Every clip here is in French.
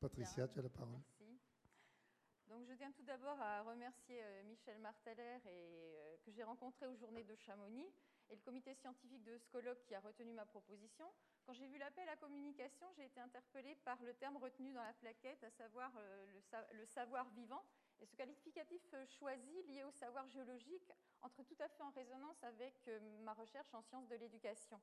Patricia, tu as la parole. Merci. Donc, je tiens tout d'abord à remercier euh, Michel Marteller et, euh, que j'ai rencontré aux Journées de Chamonix et le comité scientifique de Scolope qui a retenu ma proposition. Quand j'ai vu l'appel à communication, j'ai été interpellée par le terme retenu dans la plaquette, à savoir euh, le, le savoir vivant. Et ce qualificatif choisi, lié au savoir géologique, entre tout à fait en résonance avec ma recherche en sciences de l'éducation.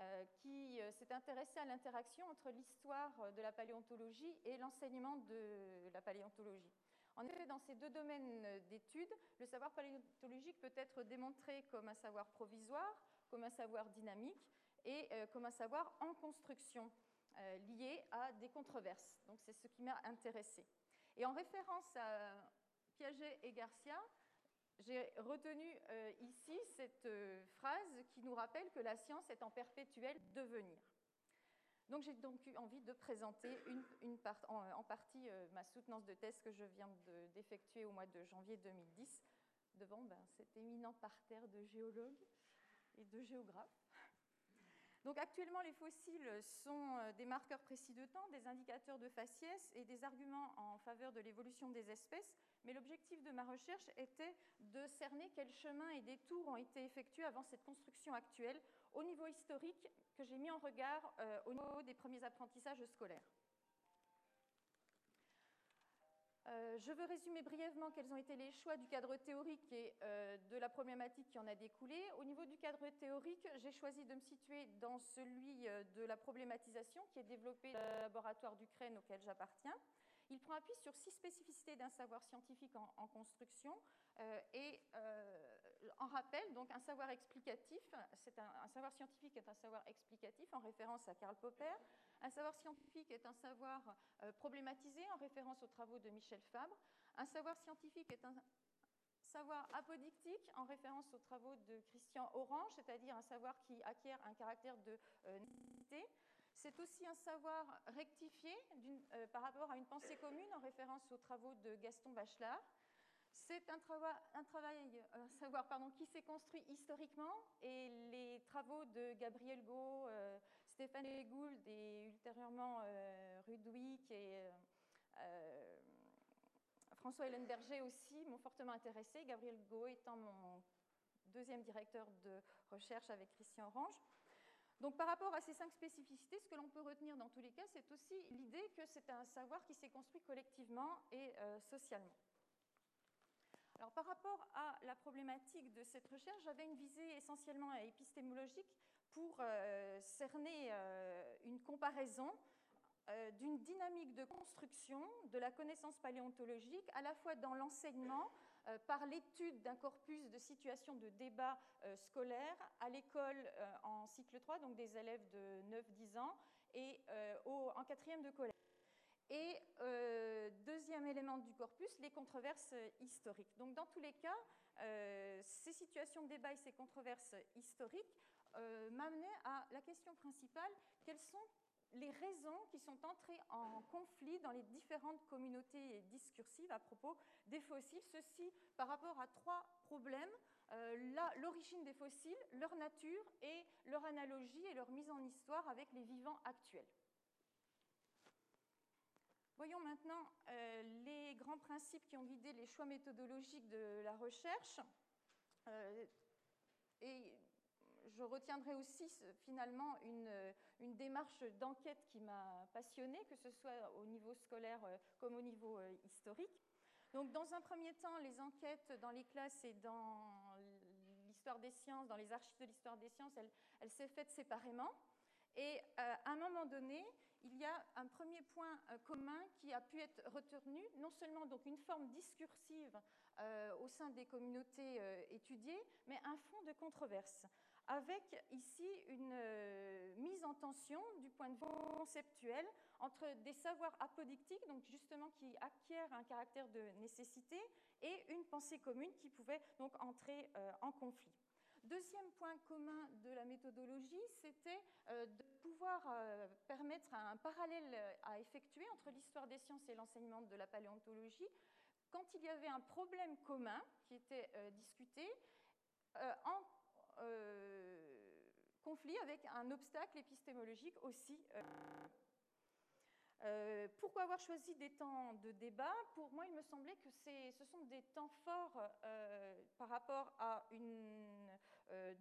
Euh, qui euh, s'est intéressé à l'interaction entre l'histoire de la paléontologie et l'enseignement de la paléontologie. En effet, dans ces deux domaines d'études, le savoir paléontologique peut être démontré comme un savoir provisoire, comme un savoir dynamique et euh, comme un savoir en construction lié à des controverses. Donc c'est ce qui m'a intéressé. Et en référence à Piaget et Garcia, j'ai retenu euh, ici cette euh, phrase qui nous rappelle que la science est en perpétuel devenir. Donc j'ai donc eu envie de présenter en, partie euh, ma soutenance de thèse que je viens d'effectuer au mois de janvier 2010 devant ben, cet éminent parterre de géologues et de géographes. Donc actuellement, les fossiles sont euh, des marqueurs précis de temps, des indicateurs de faciès et des arguments en faveur de l'évolution des espèces, mais l'objectif de ma recherche était de cerner quels chemins et détours ont été effectués avant cette construction actuelle au niveau historique que j'ai mis en regard euh, au niveau des premiers apprentissages scolaires. Euh, je veux résumer brièvement quels ont été les choix du cadre théorique et euh, de la problématique qui en a découlé. Au niveau du cadre théorique, j'ai choisi de me situer dans celui euh, de la problématisation qui est développé dans le laboratoire d'Ukraine auquel j'appartiens. Il prend appui sur six spécificités d'un savoir scientifique en, construction et en rappel, donc un savoir explicatif, c'est un, savoir scientifique est un savoir explicatif en référence à Karl Popper, un savoir scientifique est un savoir euh, problématisé en référence aux travaux de Michel Fabre, un savoir scientifique est un savoir apodictique en référence aux travaux de Christian Orange, c'est-à-dire un savoir qui acquiert un caractère de nécessité. C'est aussi un savoir rectifié euh, par rapport à une pensée commune en référence aux travaux de Gaston Bachelard. C'est un, travail, savoir qui s'est construit historiquement et les travaux de Gabriel Gau, euh, Stéphane Gould et ultérieurement euh, Rudwick et euh, François Berger aussi m'ont fortement intéressé, Gabriel Gau étant mon deuxième directeur de recherche avec Christian Orange. Donc par rapport à ces cinq spécificités, ce que l'on peut retenir dans tous les cas, c'est aussi l'idée que c'est un savoir qui s'est construit collectivement et euh, socialement. Alors, par rapport à la problématique de cette recherche, j'avais une visée essentiellement épistémologique pour euh, cerner euh, une comparaison euh, d'une dynamique de construction de la connaissance paléontologique, à la fois dans l'enseignement, par l'étude d'un corpus de situations de débat scolaire à l'école en cycle 3, donc des élèves de 9-10 ans, et en quatrième de collège. Et deuxième élément du corpus, les controverses historiques. Donc dans tous les cas, ces situations de débat et ces controverses historiques m'amenaient à la question principale, quelles sont les raisons qui sont entrées en conflit dans les différentes communautés discursives à propos des fossiles, ceci par rapport à trois problèmes, euh, l'origine des fossiles, leur nature et leur analogie et leur mise en histoire avec les vivants actuels. Voyons maintenant euh, les grands principes qui ont guidé les choix méthodologiques de la recherche. Euh, et je retiendrai aussi finalement une, démarche d'enquête qui m'a passionnée, que ce soit au niveau scolaire euh, comme au niveau euh, historique. Donc, dans un premier temps, les enquêtes dans les classes et dans l'histoire des sciences, dans les archives de l'histoire des sciences, elles, elles s'est faites séparément. Et euh, à un moment donné, il y a un premier point euh, commun qui a pu être retenu, non seulement donc une forme discursive euh, au sein des communautés étudiées, mais un fond de controverse, avec ici une mise en tension du point de vue conceptuel entre des savoirs apodictiques, donc justement qui acquièrent un caractère de nécessité, et une pensée commune qui pouvait donc entrer en conflit. Deuxième point commun de la méthodologie, c'était euh, de pouvoir euh, permettre un parallèle à effectuer entre l'histoire des sciences et l'enseignement de la paléontologie quand il y avait un problème commun qui était euh, discuté en conflit avec un obstacle épistémologique aussi. pourquoi pourquoi avoir choisi des temps de débat? Pour moi, il me semblait que ce sont des temps forts par rapport à une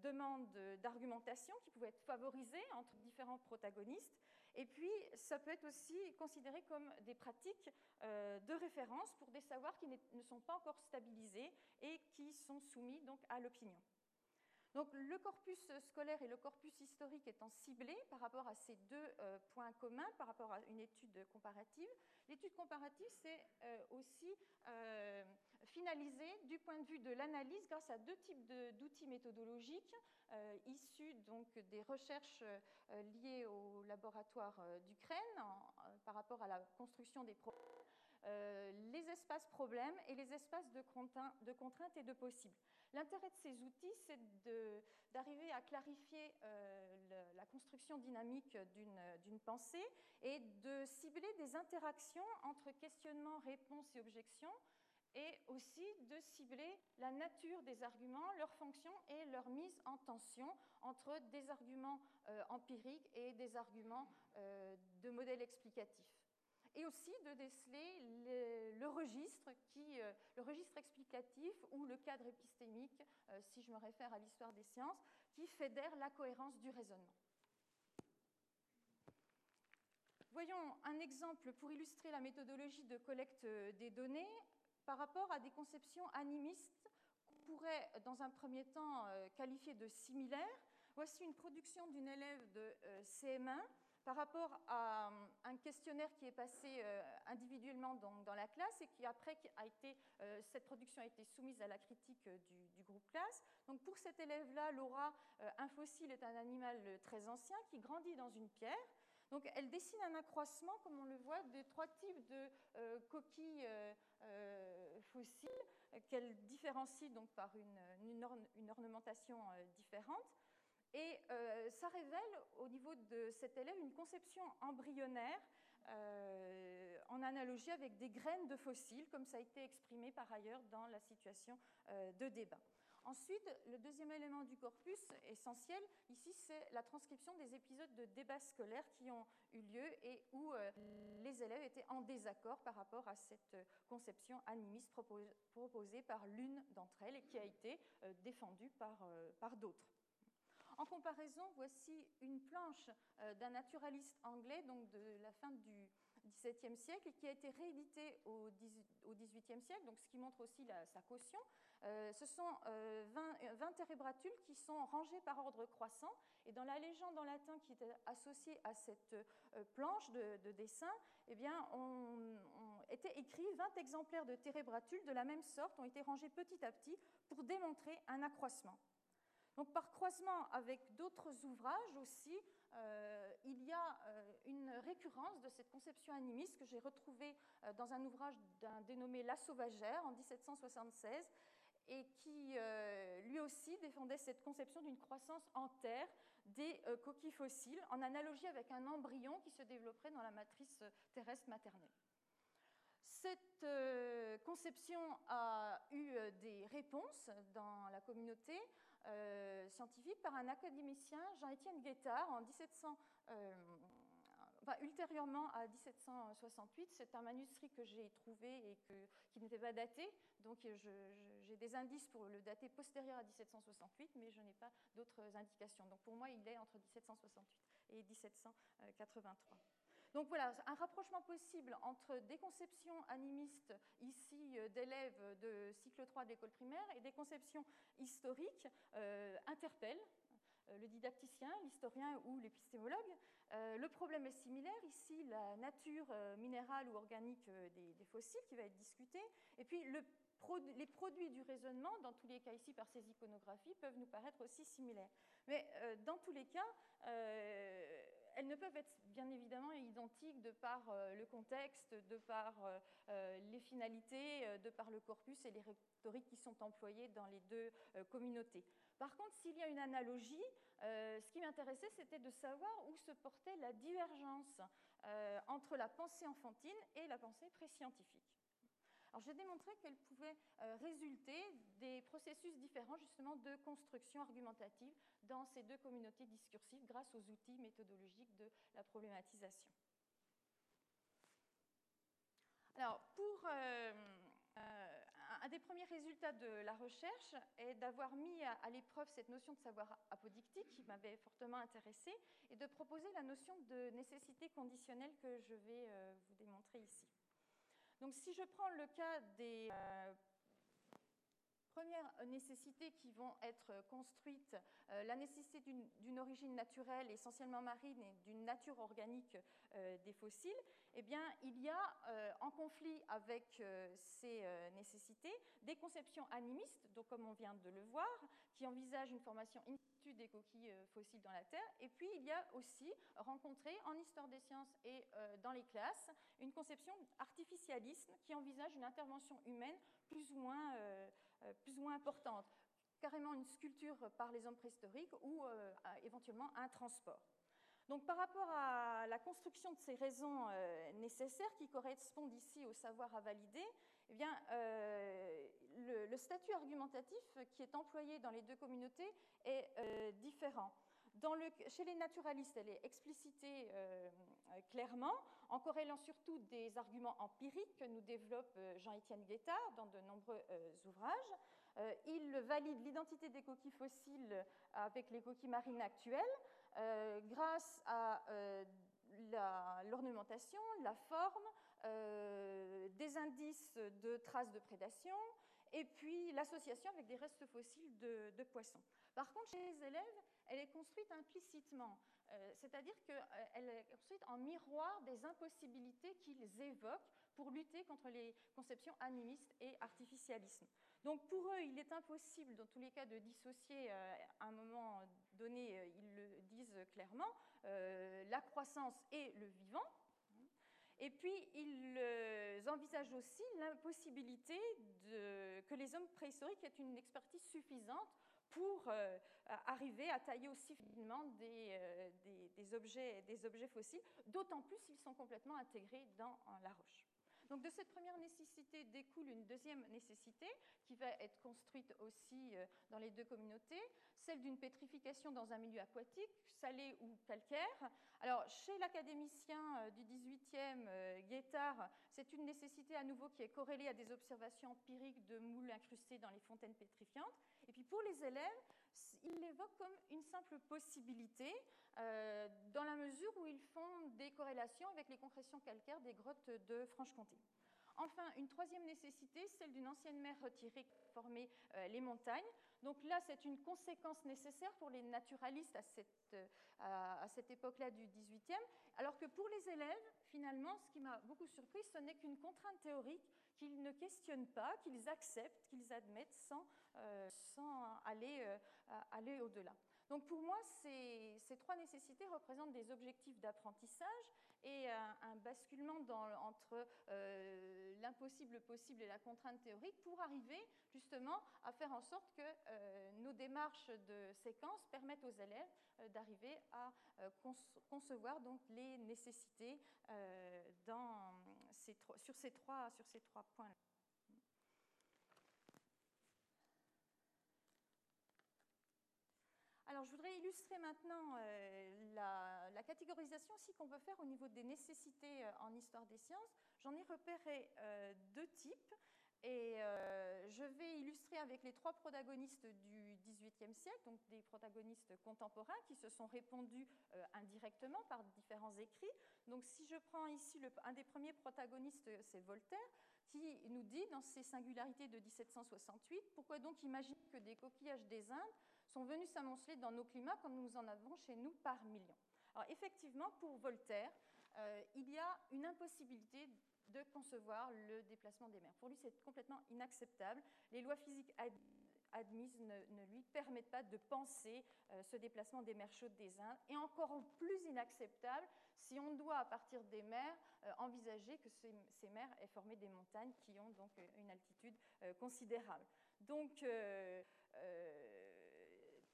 demande d'argumentation qui pouvait être favorisée entre différents protagonistes et puis, ça peut être aussi considéré comme des pratiques euh, de référence pour des savoirs qui ne sont pas encore stabilisés et qui sont soumis donc à l'opinion. Donc, le corpus scolaire et le corpus historique étant ciblés par rapport à ces deux euh, points communs, par rapport à une étude comparative, l'étude comparative, c'est euh, aussi finalisée du point de vue de l'analyse grâce à deux types d'outils méthodologiques euh, issus des recherches euh, liées au laboratoire euh, d'Ukraine par rapport à la construction des problèmes, les espaces problèmes et les espaces de contraintes et de possibles. L'intérêt de ces outils, c'est d'arriver à clarifier la construction dynamique d'une pensée et de cibler des interactions entre questionnement, réponse et objection et aussi de cibler la nature des arguments, leur fonction et leur mise en tension entre des arguments euh, empiriques et des arguments euh, de modèles explicatifs. Et aussi de déceler le, registre, qui, euh, le registre explicatif ou le cadre épistémique, si je me réfère à l'histoire des sciences, qui fédère la cohérence du raisonnement. Voyons un exemple pour illustrer la méthodologie de collecte des données par rapport à des conceptions animistes qu'on pourrait, dans un premier temps, euh, qualifier de similaires. Voici une production d'une élève de euh, CM1 par rapport à euh, un questionnaire qui est passé individuellement dans, la classe et qui après a été, cette production a été soumise à la critique du, groupe classe. Donc pour cette élève-là, Laura, un fossile est un animal très ancien qui grandit dans une pierre. Donc elle dessine un accroissement, comme on le voit, des trois types de euh, coquilles euh, euh, fossiles qu'elle différencie donc par une, ornementation différente. Et ça révèle au niveau de cet élève une conception embryonnaire en analogie avec des graines de fossiles, comme ça a été exprimé par ailleurs dans la situation de débat. Ensuite, le deuxième élément du corpus essentiel, ici, c'est la transcription des épisodes de débats scolaires qui ont eu lieu et où euh, les élèves étaient en désaccord par rapport à cette conception animiste proposée par l'une d'entre elles et qui a été euh, défendue euh, par d'autres. En comparaison, voici une planche d'un naturaliste anglais, donc de la fin du XVIIe siècle, qui a été rééditée au XVIIIe siècle, donc ce qui montre aussi sa caution. Euh, ce sont 20, euh, 20 térébratules qui sont rangées par ordre croissant. Et dans la légende en latin qui était associée à cette euh, planche de, dessin, eh bien, on, était écrit 20 exemplaires de térébratules de la même sorte ont été rangés petit à petit pour démontrer un accroissement. Donc, par croisement avec d'autres ouvrages aussi, il y a une récurrence de cette conception animiste que j'ai retrouvée dans un ouvrage d'un dénommé La Sauvagère en 1776 et qui euh, lui aussi défendait cette conception d'une croissance en terre des euh, coquilles fossiles, en analogie avec un embryon qui se développerait dans la matrice euh, terrestre maternelle. Cette conception a eu des réponses dans la communauté scientifique par un académicien, Jean-Étienne Guettard, en 1700 ultérieurement à 1768, c'est un manuscrit que j'ai trouvé et qui n'était pas daté, donc j'ai des indices pour le dater postérieur à 1768, mais je n'ai pas d'autres indications. Donc pour moi, il est entre 1768 et 1783. Donc voilà, un rapprochement possible entre des conceptions animistes ici euh, d'élèves de cycle 3 d'école primaire et des conceptions historiques euh, interpelle euh, le didacticien, l'historien ou l'épistémologue. Le problème est similaire. Ici, la nature minérale ou organique des, fossiles qui va être discutée. Et puis, les produits du raisonnement, dans tous les cas ici par ces iconographies, peuvent nous paraître aussi similaires. Mais dans tous les cas, elles ne peuvent être bien évidemment identiques de par le contexte, de par les finalités, de par le corpus et les rhétoriques qui sont employées dans les deux communautés. Par contre, s'il y a une analogie, euh, ce qui m'intéressait, c'était de savoir où se portait la divergence euh, entre la pensée enfantine et la pensée préscientifique. Alors, j'ai démontré qu'elle pouvait euh, résulter des processus différents, justement, de construction argumentative dans ces deux communautés discursives grâce aux outils méthodologiques de la problématisation. Alors, pour un des premiers résultats de la recherche est d'avoir mis à, l'épreuve cette notion de savoir apodictique qui m'avait fortement intéressée et de proposer la notion de nécessité conditionnelle que je vais euh, vous démontrer ici. Donc si je prends le cas des euh, premières nécessités qui vont être construites, euh, la nécessité d'une origine naturelle, essentiellement marine, et d'une nature organique euh, des fossiles, eh bien, il y a euh, en conflit avec ces nécessités des conceptions animistes, donc comme on vient de le voir, qui envisagent une formation in situ des coquilles fossiles dans la Terre. Et puis, il y a aussi rencontré en histoire des sciences et dans les classes une conception artificialiste qui envisage une intervention humaine plus ou moins euh, plus ou moins importante, carrément une sculpture par les hommes préhistoriques ou euh, éventuellement un transport. Donc par rapport à la construction de ces raisons euh, nécessaires qui correspondent ici au savoir à valider, eh bien, le, statut argumentatif qui est employé dans les deux communautés est différent. Chez les naturalistes, elle est explicitée clairement, en corrélant surtout des arguments empiriques que nous développe euh, Jean-Étienne Guettard dans de nombreux euh, ouvrages. Euh, il valide l'identité des coquilles fossiles avec les coquilles marines actuelles grâce à l'ornementation, la, forme, des indices de traces de prédation et puis l'association avec des restes fossiles de, poissons. Par contre, chez les élèves, elle est construite implicitement. Euh, c'est-à-dire qu'elle est construite en miroir des impossibilités qu'ils évoquent pour lutter contre les conceptions animistes et artificialisme. Donc pour eux, il est impossible, dans tous les cas, de dissocier euh, à un moment donné, euh, ils le disent clairement, la croissance et le vivant. Et puis, ils envisagent aussi l'impossibilité que les hommes préhistoriques aient une expertise suffisante pour euh, arriver à tailler aussi finement euh, des, objets, des objets fossiles, d'autant plus s'ils sont complètement intégrés dans la roche. Donc de cette première nécessité découle une deuxième nécessité qui va être construite aussi euh, dans les deux communautés, celle d'une pétrification dans un milieu aquatique, salé ou calcaire. Alors chez l'académicien du 18e, Guettard, c'est une nécessité à nouveau qui est corrélée à des observations empiriques de moules incrustés dans les fontaines pétrifiantes. Et puis pour les élèves, ils l'évoquent comme une simple possibilité, euh, dans la avec les concrétions calcaires des grottes de Franche-Comté. Enfin, une troisième nécessité, celle d'une ancienne mer retirée qui formait euh, les montagnes. Donc là, c'est une conséquence nécessaire pour les naturalistes à cette, euh, cette époque-là du 18e, alors que pour les élèves, finalement, ce qui m'a beaucoup surpris, ce n'est qu'une contrainte théorique qu'ils ne questionnent pas, qu'ils acceptent, qu'ils admettent sans, euh, sans aller, aller au-delà. Donc pour moi, ces, trois nécessités représentent des objectifs d'apprentissage et un, basculement entre euh, l'impossible possible et la contrainte théorique pour arriver justement à faire en sorte que nos démarches de séquence permettent aux élèves d'arriver à concevoir donc les nécessités sur, ces trois, sur ces trois points-là. Alors, je voudrais illustrer maintenant euh, la, catégorisation aussi qu'on peut faire au niveau des nécessités euh, en histoire des sciences. J'en ai repéré euh, deux types. Et je vais illustrer avec les trois protagonistes du XVIIIe siècle, donc des protagonistes contemporains qui se sont répondus indirectement par différents écrits. Donc si je prends ici un des premiers protagonistes, c'est Voltaire, qui nous dit dans ses singularités de 1768, pourquoi donc imaginer que des coquillages des Indes sont venus s'amonceler dans nos climats comme nous en avons chez nous par millions. Alors effectivement, pour Voltaire, euh, il y a une impossibilité de concevoir le déplacement des mers. Pour lui, c'est complètement inacceptable. Les lois physiques admises ne, lui permettent pas de penser euh, ce déplacement des mers chaudes des Indes, et encore plus inacceptable si on doit, à partir des mers, euh, envisager que ces, mers aient formé des montagnes qui ont donc une altitude considérable. Donc,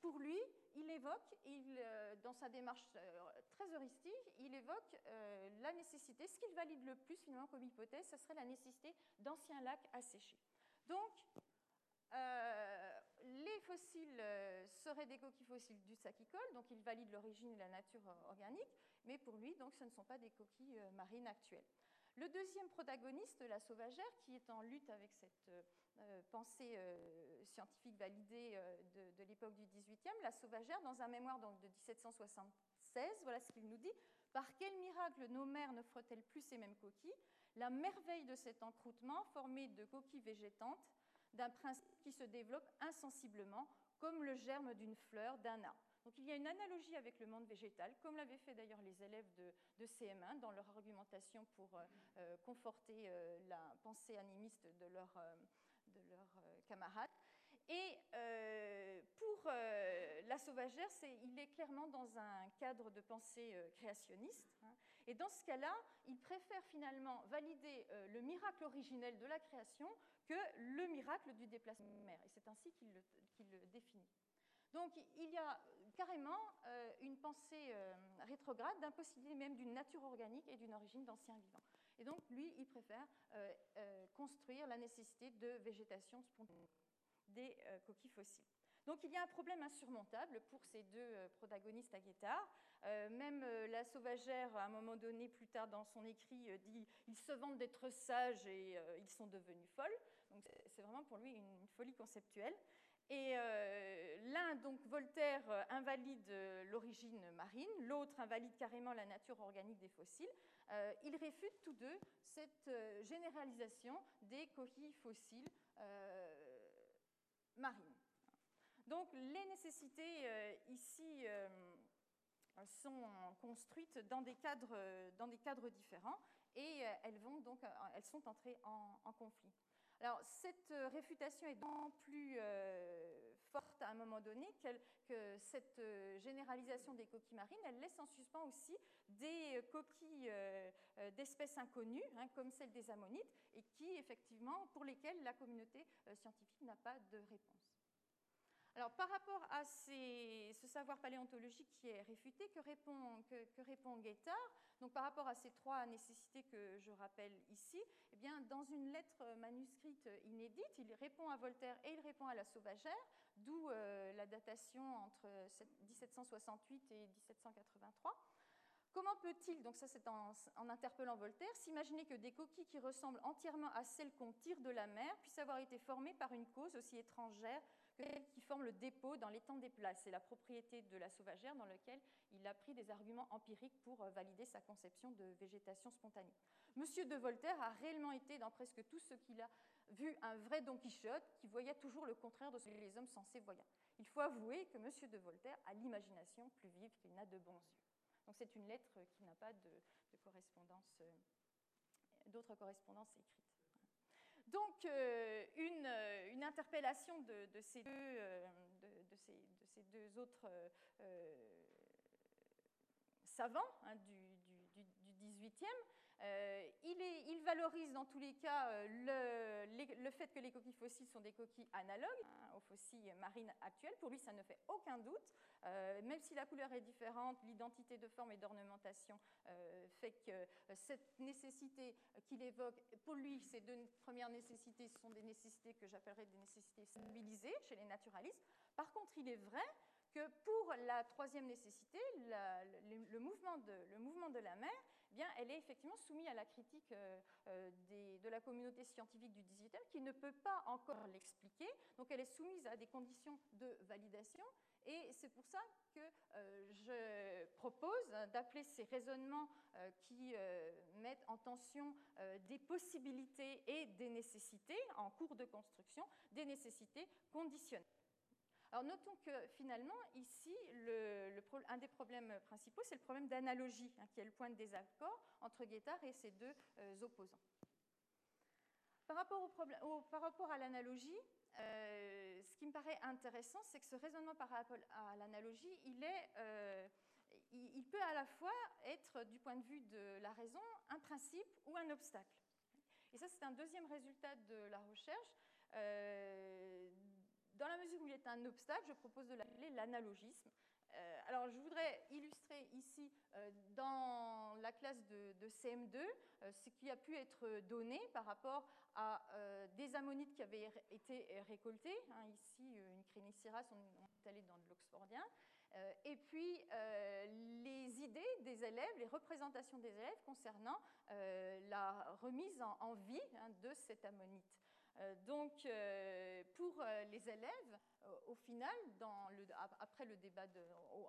pour lui, il évoque, euh, dans sa démarche euh, très heuristique, il évoque euh, la nécessité, ce qu'il valide le plus finalement comme hypothèse, ce serait la nécessité d'anciens lacs asséchés. Donc, les fossiles seraient des coquilles fossiles du saccicole, donc il valide l'origine et la nature organique, mais pour lui, donc, ce ne sont pas des coquilles marines actuelles. Le deuxième protagoniste, la sauvagère, qui est en lutte avec cette euh, pensée euh, scientifique validée de, de l'époque du XVIIIe, la sauvagère, dans un mémoire donc, de 1776, voilà ce qu'il nous dit. Par quel miracle nos mères n'offrent-elles plus ces mêmes coquilles? La merveille de cet encroûtement formé de coquilles végétantes, d'un principe qui se développe insensiblement, comme le germe d'une fleur, d'un arbre. Donc il y a une analogie avec le monde végétal, comme l'avaient fait d'ailleurs les élèves de, de, CM1 dans leur argumentation pour euh, euh conforter euh, la pensée animiste de leurs leur, camarades. Et pour la sauvagère, il est clairement dans un cadre de pensée créationniste. Hein, et dans ce cas-là, il préfère finalement valider le miracle originel de la création que le miracle du déplacement de mer. Et c'est ainsi qu'il le, qu le, définit. Donc il y a carrément euh, une pensée euh, rétrograde d'impossibilité même d'une nature organique et d'une origine d'anciens vivants. Et donc lui, il préfère euh, euh construire la nécessité de végétation spontanée des euh, coquilles fossiles. Donc il y a un problème insurmontable pour ces deux euh, protagonistes à Guettard. même la sauvagère, à un moment donné, plus tard dans son écrit, dit ils se vantent d'être sages et ils sont devenus folles. Donc c'est vraiment pour lui une folie conceptuelle. Et euh, l'un, donc Voltaire, euh, invalide euh, l'origine marine, l'autre invalide carrément la nature organique des fossiles. Euh, ils réfutent tous deux cette généralisation des coquilles fossiles marines. Donc les nécessités ici sont construites dans des cadres, différents et elles, vont donc, elles sont entrées en, en conflit. Alors, cette euh, réfutation est d'autant plus euh, forte à un moment donné que, cette euh, généralisation des coquilles marines, elle laisse en suspens aussi des coquilles d'espèces inconnues, hein, comme celle des ammonites, et qui, effectivement, pour lesquelles la communauté scientifique n'a pas de réponse. Alors, par rapport à ce savoir paléontologique qui est réfuté, que répond, que, que répond Guettard Donc, par rapport à ces trois nécessités que je rappelle ici, dans une lettre manuscrite inédite, il répond à Voltaire et il répond à la sauvagère, d'où euh, la datation entre 1768 et 1783. Comment peut-il, donc ça c'est en, interpellant Voltaire, s'imaginer que des coquilles qui ressemblent entièrement à celles qu'on tire de la mer puissent avoir été formées par une cause aussi étrangère qui forme le dépôt dans l'étang des places. C'est la propriété de la sauvagère dans laquelle il a pris des arguments empiriques pour euh, valider sa conception de végétation spontanée. Monsieur de Voltaire a réellement été, dans presque tout ce qu'il a vu, un vrai Don Quichotte qui voyait toujours le contraire de ce que les hommes censés voyaient. Il faut avouer que Monsieur de Voltaire a l'imagination plus vive qu'il n'a de bons yeux. Donc c'est une lettre qui n'a pas de, correspondance, euh, d'autres correspondances écrites. Donc, euh, une, euh, une, interpellation de, ces deux, euh, de, ces, de, ces, deux, autres savants hein, du, du, du, 18e. Il, est, il, valorise dans tous les cas le, les, le, fait que les coquilles fossiles sont des coquilles analogues hein, aux fossiles marines actuelles. Pour lui, ça ne fait aucun doute. Euh, même si la couleur est différente, l'identité de forme et d'ornementation euh, fait que euh, cette nécessité qu'il évoque, pour lui, ces deux premières nécessités sont des nécessités que j'appellerais des nécessités stabilisées chez les naturalistes. Par contre, il est vrai que pour la troisième nécessité, le, mouvement de, la mer, elle est effectivement soumise à la critique euh, euh de la communauté scientifique du 18e qui ne peut pas encore l'expliquer. Donc elle est soumise à des conditions de validation et c'est pour ça que euh, je propose d'appeler ces raisonnements qui mettent en tension des possibilités et des nécessités en cours de construction, des nécessités conditionnelles. Notons que finalement, ici, un des problèmes principaux, c'est le problème d'analogie, hein, qui est le point de désaccord entre Guettard et ses deux euh, opposants. Par rapport, à l'analogie, euh, ce qui me paraît intéressant, c'est que ce raisonnement par rapport à l'analogie, il, euh, il, peut à la fois être, du point de vue de la raison, un principe ou un obstacle. Et ça, c'est un deuxième résultat de la recherche. Dans la mesure où il est un obstacle, je propose de l'appeler l'analogisme. Euh, alors, je voudrais illustrer ici, euh, dans la classe de, de CM2, euh, ce qui a pu être donné par rapport à des ammonites qui avaient été récoltées. Hein, ici, une crénicirase, on, est allé dans de l'oxfordien. et puis les idées des élèves, les représentations des élèves concernant la remise en, vie hein, de cet ammonite. Donc, pour les élèves, au final, après le débat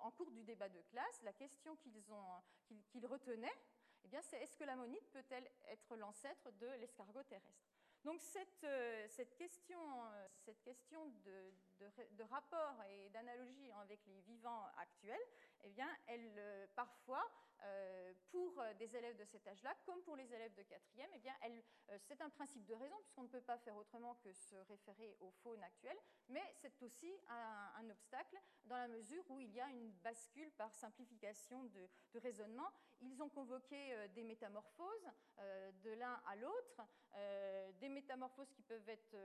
en cours du débat de classe, la question qu'ils retenaient, eh c'est est-ce que l'ammonite peut-elle être l'ancêtre de l'escargot terrestre? Donc cette, euh, question, euh, cette question de, rapport et d'analogie avec les vivants actuels, eh bien, elle, euh, parfois, euh, pour des élèves de cet âge-là, comme pour les élèves de quatrième, eh bien, euh, c'est un principe de raison, puisqu'on ne peut pas faire autrement que se référer aux faunes actuelles, mais c'est aussi un, obstacle dans la mesure où il y a une bascule par simplification de, raisonnement. Ils ont convoqué des métamorphoses de l'un à l'autre, des métamorphoses qui peuvent être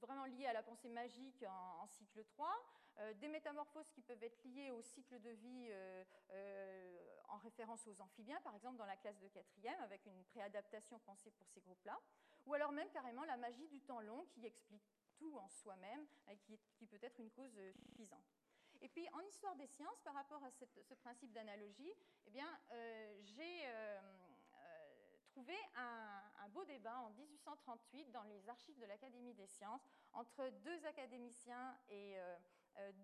vraiment liées à la pensée magique en, cycle 3, euh, des métamorphoses qui peuvent être liées au cycle de vie euh, euh, en référence aux amphibiens, par exemple dans la classe de quatrième, avec une préadaptation pensée pour ces groupes-là, ou alors même carrément la magie du temps long qui explique tout en soi-même, et qui, peut être une cause suffisante. Et puis, en histoire des sciences, par rapport à ce principe d'analogie, eh bien, j'ai trouvé un, un, beau débat en 1838 dans les archives de l'Académie des sciences entre deux académiciens et euh,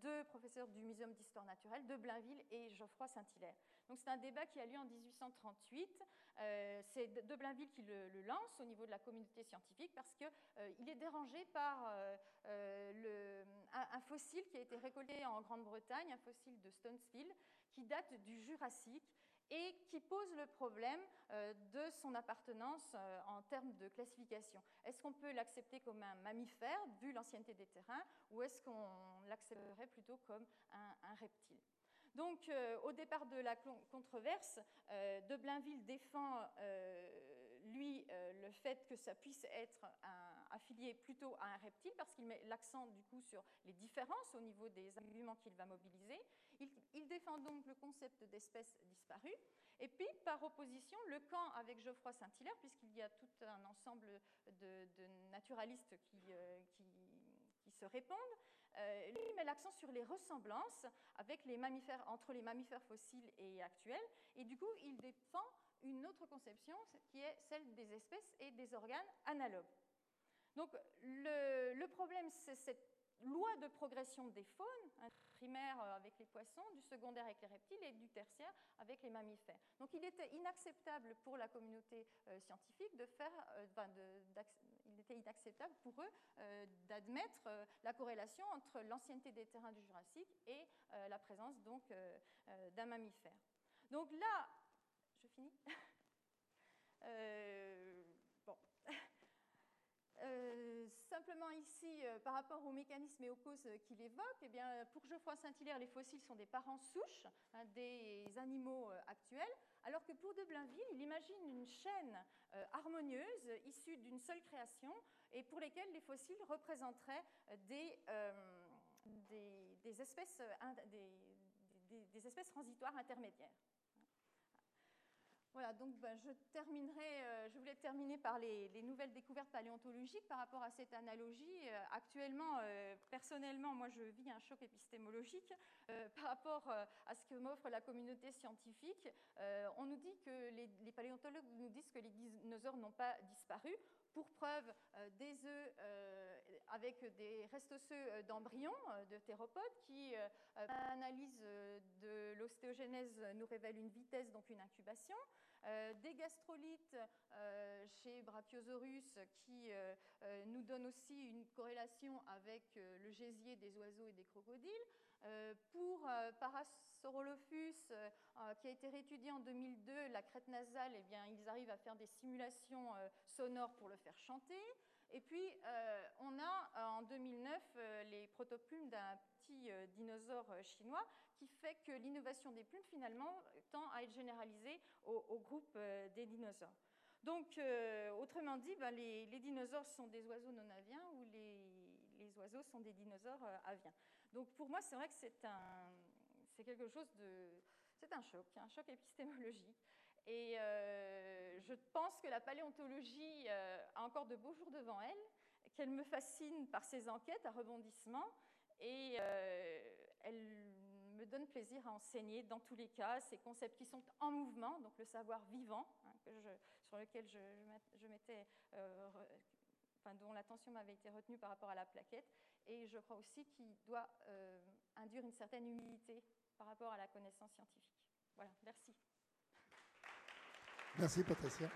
deux professeurs du Muséum d'histoire naturelle de Blainville et Geoffroy Saint-Hilaire. Donc c'est un débat qui a lieu en 1838. Euh, c'est de Blainville qui le, lance au niveau de la communauté scientifique parce qu'il euh, est dérangé par le, un, fossile qui a été récolté en Grande-Bretagne, un fossile de Stonesville, qui date du Jurassique et qui pose le problème euh, de son appartenance euh, en termes de classification. Est-ce qu'on peut l'accepter comme un mammifère, vu l'ancienneté des terrains, ou est-ce qu'on l'accepterait plutôt comme un, reptile? Donc, euh, au départ de la controverse, De Blainville défend, lui, le fait que ça puisse être affilié plutôt à un reptile, parce qu'il met l'accent, du coup, sur les différences au niveau des arguments qu'il va mobiliser. Il, défend donc le concept d'espèce disparue. Et puis, par opposition, le camp avec Geoffroy Saint-Hilaire, puisqu'il y a tout un ensemble de, naturalistes qui, euh, qui, se répondent, euh, lui met l'accent sur les ressemblances entre les mammifères fossiles et actuels. Et du coup, il défend une autre conception qui est celle des espèces et des organes analogues. Donc, le, le problème, c'est cette loi de progression des faunes, hein, primaire euh, avec les poissons, du secondaire avec les reptiles et du tertiaire avec les mammifères. Donc il était inacceptable pour la communauté euh, scientifique de faire, euh, il était inacceptable pour eux d'admettre la corrélation entre l'ancienneté des terrains du Jurassique et la présence donc d'un mammifère. Donc là, je finis. Euh, simplement ici, euh, par rapport aux mécanismes et aux causes qu'il évoque, eh bien, pour Geoffroy Saint-Hilaire, les fossiles sont des parents souches hein, des animaux euh, actuels, alors que pour de Blainville, il imagine une chaîne harmonieuse issue d'une seule création et pour lesquelles les fossiles représenteraient des, espèces, des espèces transitoires intermédiaires. Voilà, donc ben, je terminerai, euh, voulais terminer par les, nouvelles découvertes paléontologiques par rapport à cette analogie. Euh, actuellement, euh, personnellement, moi je vis un choc épistémologique par rapport à ce que m'offre la communauté scientifique. on nous dit que les, les, paléontologues nous disent que les dinosaures n'ont pas disparu. Pour preuve, des œufs avec des restes osseux d'embryons de théropodes qui, par analyse de l'ostéogenèse, nous révèlent une vitesse, donc une incubation. Euh, des gastrolites euh, chez Brachiosaurus qui euh, nous donnent aussi une corrélation avec le gésier des oiseaux et des crocodiles. pour Parasaurolophus, qui a été réétudié en 2002, la crête nasale, eh bien, ils arrivent à faire des simulations sonores pour le faire chanter. Et puis, on a en 2009 les protoplumes d'un petit dinosaure chinois qui fait que l'innovation des plumes, finalement, tend à être généralisée au, groupe euh, des dinosaures. Donc, euh, autrement dit, ben, les, dinosaures sont des oiseaux non aviens ou les, les oiseaux sont des dinosaures euh, aviens. Donc, pour moi, c'est vrai que c'est quelque chose de, c'est un choc, un choc épistémologique. Et je pense que la paléontologie a encore de beaux jours devant elle, qu'elle me fascine par ses enquêtes à rebondissement, et elle me donne plaisir à enseigner dans tous les cas ces concepts qui sont en mouvement, donc le savoir vivant, hein, sur lequel je, m'étais, euh, dont l'attention m'avait été retenue par rapport à la plaquette, et je crois aussi qu'il doit euh, induire une certaine humilité par rapport à la connaissance scientifique. Voilà, merci. Merci Patricia.